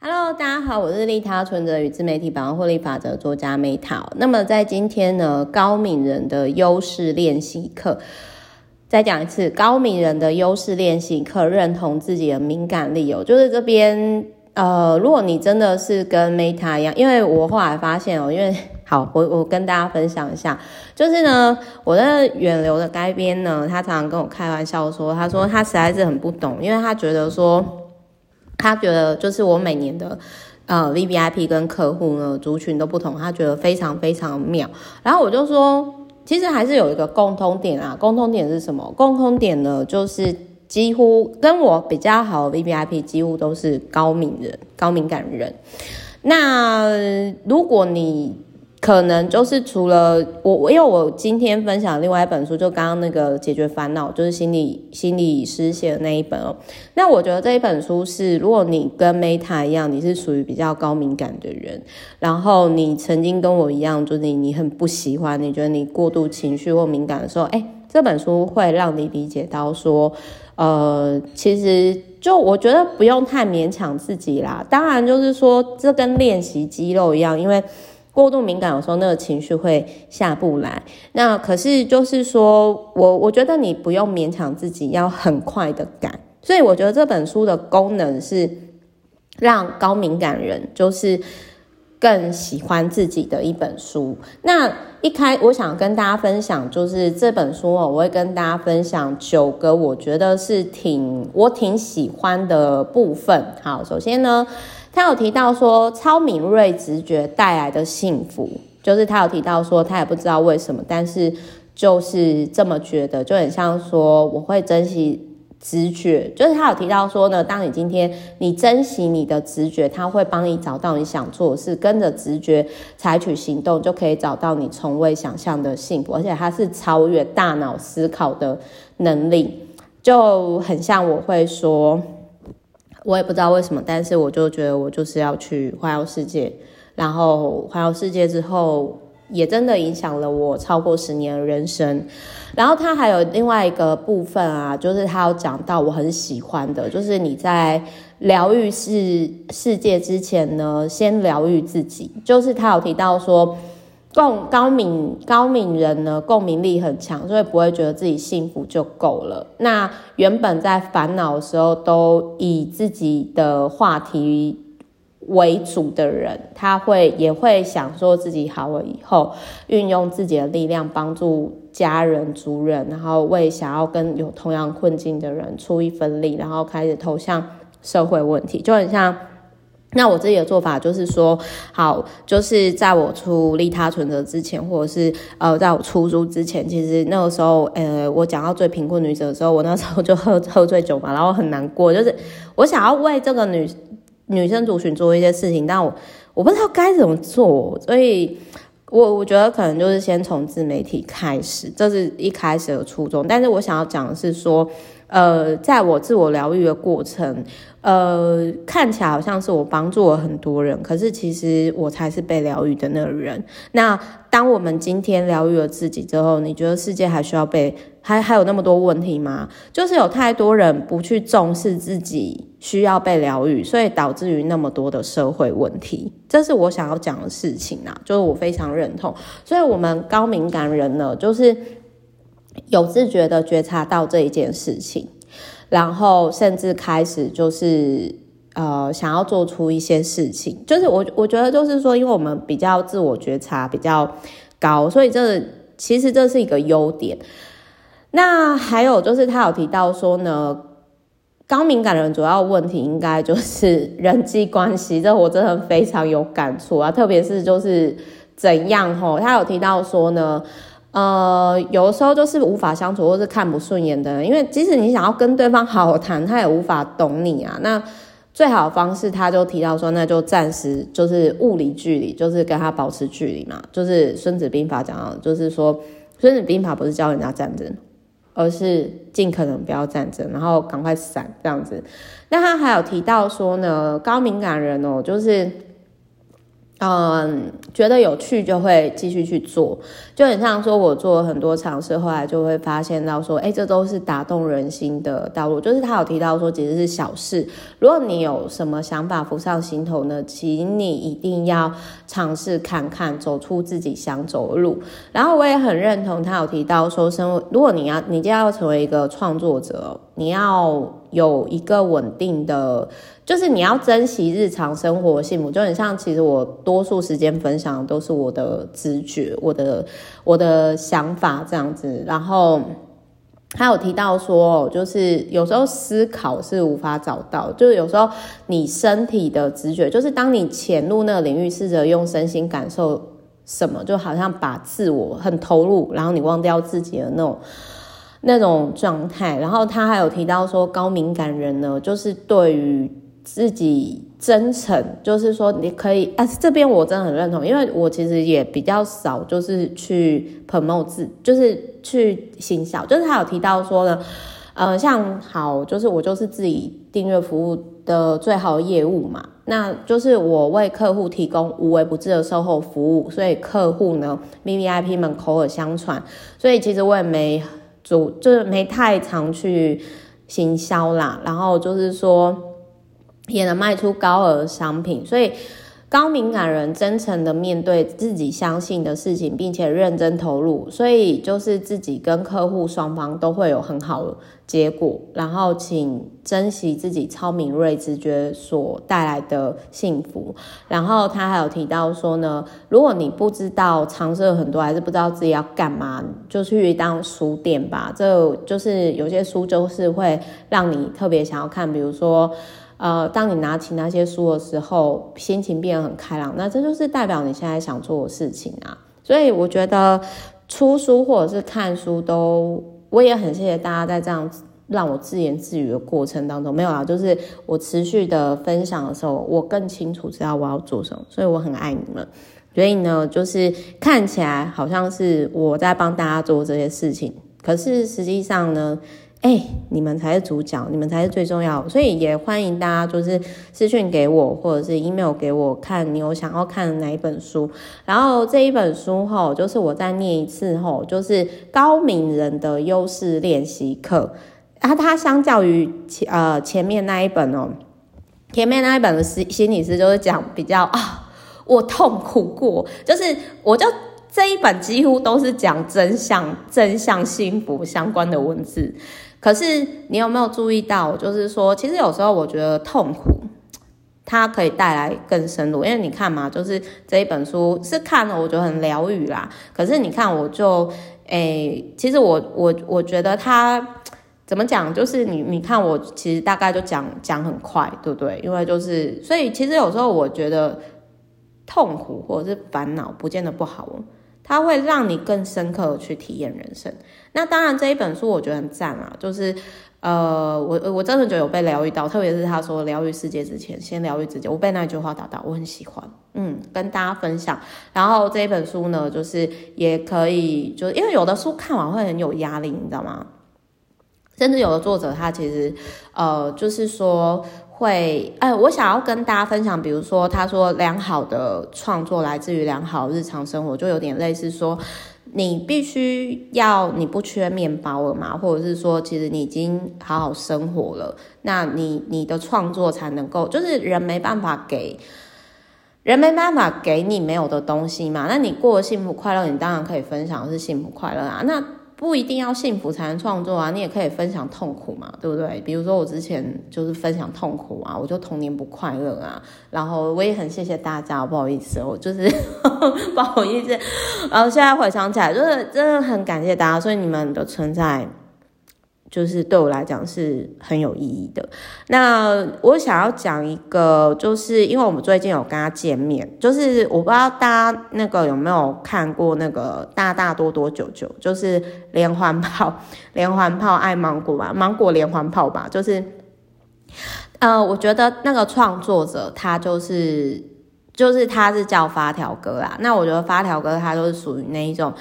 Hello，大家好，我是利他存折与自媒体百万获利法则作家 Meta。那么在今天呢，高敏人的优势练习课，再讲一次，高敏人的优势练习课，认同自己的敏感力哦。就是这边，呃，如果你真的是跟 Meta 一样，因为我后来发现哦，因为好，我我跟大家分享一下，就是呢，我的远流的该编呢，他常常跟我开玩笑说，他说他实在是很不懂，因为他觉得说。他觉得就是我每年的呃 VVIP 跟客户呢族群都不同，他觉得非常非常妙。然后我就说，其实还是有一个共通点啊，共通点是什么？共通点呢，就是几乎跟我比较好的 VVIP 几乎都是高敏人、高敏感人。那如果你可能就是除了我，我因为我今天分享另外一本书，就刚刚那个解决烦恼，就是心理心理师写的那一本哦。那我觉得这一本书是，如果你跟 Meta 一样，你是属于比较高敏感的人，然后你曾经跟我一样，就是你你很不喜欢，你觉得你过度情绪或敏感的时候，哎，这本书会让你理解到说，呃，其实就我觉得不用太勉强自己啦。当然就是说，这跟练习肌肉一样，因为。过度敏感，有时候那个情绪会下不来。那可是就是说，我我觉得你不用勉强自己要很快的改。所以我觉得这本书的功能是让高敏感人就是更喜欢自己的一本书。那一开，我想跟大家分享，就是这本书哦，我会跟大家分享九个我觉得是挺我挺喜欢的部分。好，首先呢。他有提到说，超敏锐直觉带来的幸福，就是他有提到说，他也不知道为什么，但是就是这么觉得，就很像说，我会珍惜直觉。就是他有提到说呢，当你今天你珍惜你的直觉，他会帮你找到你想做的事，跟着直觉采取行动，就可以找到你从未想象的幸福，而且它是超越大脑思考的能力，就很像我会说。我也不知道为什么，但是我就觉得我就是要去环游世界，然后环游世界之后，也真的影响了我超过十年的人生。然后他还有另外一个部分啊，就是他有讲到我很喜欢的，就是你在疗愈世世界之前呢，先疗愈自己。就是他有提到说。共高敏高敏人呢，共鸣力很强，所以不会觉得自己幸福就够了。那原本在烦恼的时候都以自己的话题为主的人，他会也会想说自己好了以后，运用自己的力量帮助家人、族人，然后为想要跟有同样困境的人出一份力，然后开始投向社会问题，就很像。那我自己的做法就是说，好，就是在我出利他存折之前，或者是呃，在我出书之前，其实那个时候，呃，我讲到最贫困女子的时候，我那时候就喝喝醉酒嘛，然后很难过，就是我想要为这个女女生族群做一些事情，但我我不知道该怎么做，所以我我觉得可能就是先从自媒体开始，这是一开始的初衷。但是我想要讲的是说。呃，在我自我疗愈的过程，呃，看起来好像是我帮助了很多人，可是其实我才是被疗愈的那个人。那当我们今天疗愈了自己之后，你觉得世界还需要被还还有那么多问题吗？就是有太多人不去重视自己需要被疗愈，所以导致于那么多的社会问题。这是我想要讲的事情啊，就是我非常认同。所以，我们高敏感人呢，就是。有自觉的觉察到这一件事情，然后甚至开始就是呃想要做出一些事情，就是我我觉得就是说，因为我们比较自我觉察比较高，所以这其实这是一个优点。那还有就是他有提到说呢，高敏感人主要问题应该就是人际关系，这我真的非常有感触啊，特别是就是怎样吼，他有提到说呢。呃，有的时候就是无法相处，或是看不顺眼的人，因为即使你想要跟对方好好谈，他也无法懂你啊。那最好的方式，他就提到说，那就暂时就是物理距离，就是跟他保持距离嘛。就是《孙子兵法》讲到，就是说《孙子兵法》不是教人家战争，而是尽可能不要战争，然后赶快闪这样子。那他还有提到说呢，高敏感人哦，就是。嗯，觉得有趣就会继续去做，就很像说我做了很多尝试，后来就会发现到说，哎，这都是打动人心的道路。就是他有提到说，其实是小事。如果你有什么想法浮上心头呢，请你一定要尝试看看，走出自己想走的路。然后我也很认同他有提到说，身为如果你要你就要成为一个创作者，你要有一个稳定的。就是你要珍惜日常生活幸福，就很像，其实我多数时间分享都是我的直觉，我的我的想法这样子。然后他有提到说，就是有时候思考是无法找到，就是有时候你身体的直觉，就是当你潜入那个领域，试着用身心感受什么，就好像把自我很投入，然后你忘掉自己的那种那种状态。然后他还有提到说，高敏感人呢，就是对于自己真诚，就是说你可以啊，这边我真的很认同，因为我其实也比较少，就是去 promote 自，就是去行销，就是他有提到说呢，呃，像好，就是我就是自己订阅服务的最好的业务嘛，那就是我为客户提供无微不至的售后服务，所以客户呢，VVIP 们口耳相传，所以其实我也没主，就是没太常去行销啦，然后就是说。也能卖出高额商品，所以高敏感人真诚的面对自己相信的事情，并且认真投入，所以就是自己跟客户双方都会有很好的结果。然后，请珍惜自己超敏锐直觉所带来的幸福。然后他还有提到说呢，如果你不知道尝试了很多，还是不知道自己要干嘛，就去当书店吧。这就是有些书就是会让你特别想要看，比如说。呃，当你拿起那些书的时候，心情变得很开朗，那这就是代表你现在想做的事情啊。所以我觉得出书或者是看书都，我也很谢谢大家在这样让我自言自语的过程当中，没有啊，就是我持续的分享的时候，我更清楚知道我要做什么，所以我很爱你们。所以呢，就是看起来好像是我在帮大家做这些事情，可是实际上呢。哎、你们才是主角，你们才是最重要，所以也欢迎大家就是私讯给我，或者是 email 给我，看你有想要看哪一本书。然后这一本书吼，就是我再念一次吼，就是高敏人的优势练习课。啊，它相较于前呃前面那一本哦，前面那一本的心心理师就是讲比较啊，我痛苦过，就是我就。这一本几乎都是讲真相、真相幸福相关的文字，可是你有没有注意到？就是说，其实有时候我觉得痛苦，它可以带来更深入。因为你看嘛，就是这一本书是看了，我觉得很疗愈啦。可是你看，我就诶、其实我我我觉得它怎么讲？就是你你看，我其实大概就讲讲很快，对不对？因为就是，所以其实有时候我觉得痛苦或者是烦恼，不见得不好。它会让你更深刻的去体验人生。那当然这一本书我觉得很赞啊，就是呃，我我真的觉得有被疗愈到，特别是他说疗愈世界之前，先疗愈自己。我被那句话打到，我很喜欢，嗯，跟大家分享。然后这一本书呢，就是也可以，就是因为有的书看完会很有压力，你知道吗？甚至有的作者他其实呃，就是说。会，哎，我想要跟大家分享，比如说，他说良好的创作来自于良好日常生活，就有点类似说，你必须要你不缺面包了嘛，或者是说，其实你已经好好生活了，那你你的创作才能够，就是人没办法给，人没办法给你没有的东西嘛，那你过得幸福快乐，你当然可以分享是幸福快乐啊，那。不一定要幸福才能创作啊，你也可以分享痛苦嘛，对不对？比如说我之前就是分享痛苦啊，我就童年不快乐啊，然后我也很谢谢大家，不好意思，我就是 不好意思，然后现在回想起来，就是真的很感谢大家，所以你们的存在。就是对我来讲是很有意义的。那我想要讲一个，就是因为我们最近有跟他见面，就是我不知道大家那个有没有看过那个大大多多久久，就是连环炮，连环炮爱芒果吧，芒果连环炮吧，就是呃，我觉得那个创作者他就是就是他是叫发条哥啦。那我觉得发条哥他就是属于那一种。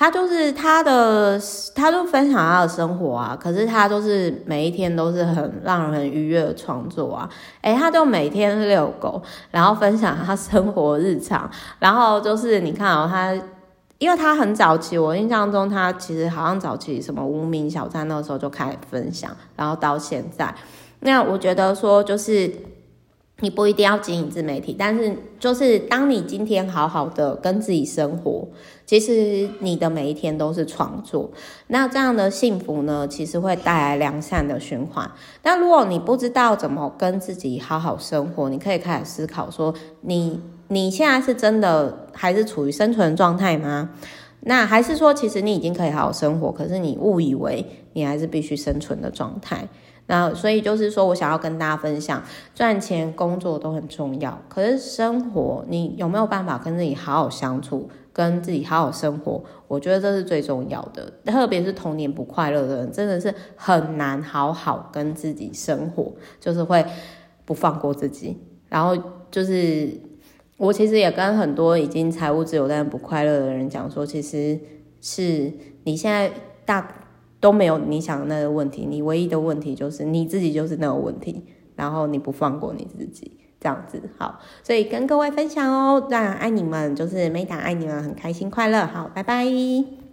他就是他的，他就分享他的生活啊。可是他就是每一天都是很让人很愉悦的创作啊。诶，他就每天遛狗，然后分享他生活日常。然后就是你看哦，他因为他很早期，我印象中他其实好像早期什么无名小站那时候就开始分享，然后到现在。那我觉得说就是。你不一定要经营自媒体，但是就是当你今天好好的跟自己生活，其实你的每一天都是创作。那这样的幸福呢，其实会带来良善的循环。那如果你不知道怎么跟自己好好生活，你可以开始思考说，你你现在是真的还是处于生存状态吗？那还是说，其实你已经可以好好生活，可是你误以为你还是必须生存的状态。那所以就是说，我想要跟大家分享，赚钱、工作都很重要，可是生活，你有没有办法跟自己好好相处，跟自己好好生活？我觉得这是最重要的。特别是童年不快乐的人，真的是很难好好跟自己生活，就是会不放过自己。然后就是我其实也跟很多已经财务自由但不快乐的人讲说，其实是你现在大。都没有你想的那个问题，你唯一的问题就是你自己就是那个问题，然后你不放过你自己，这样子好，所以跟各位分享哦，那爱你们，就是梅达爱你们，很开心快乐，好，拜拜。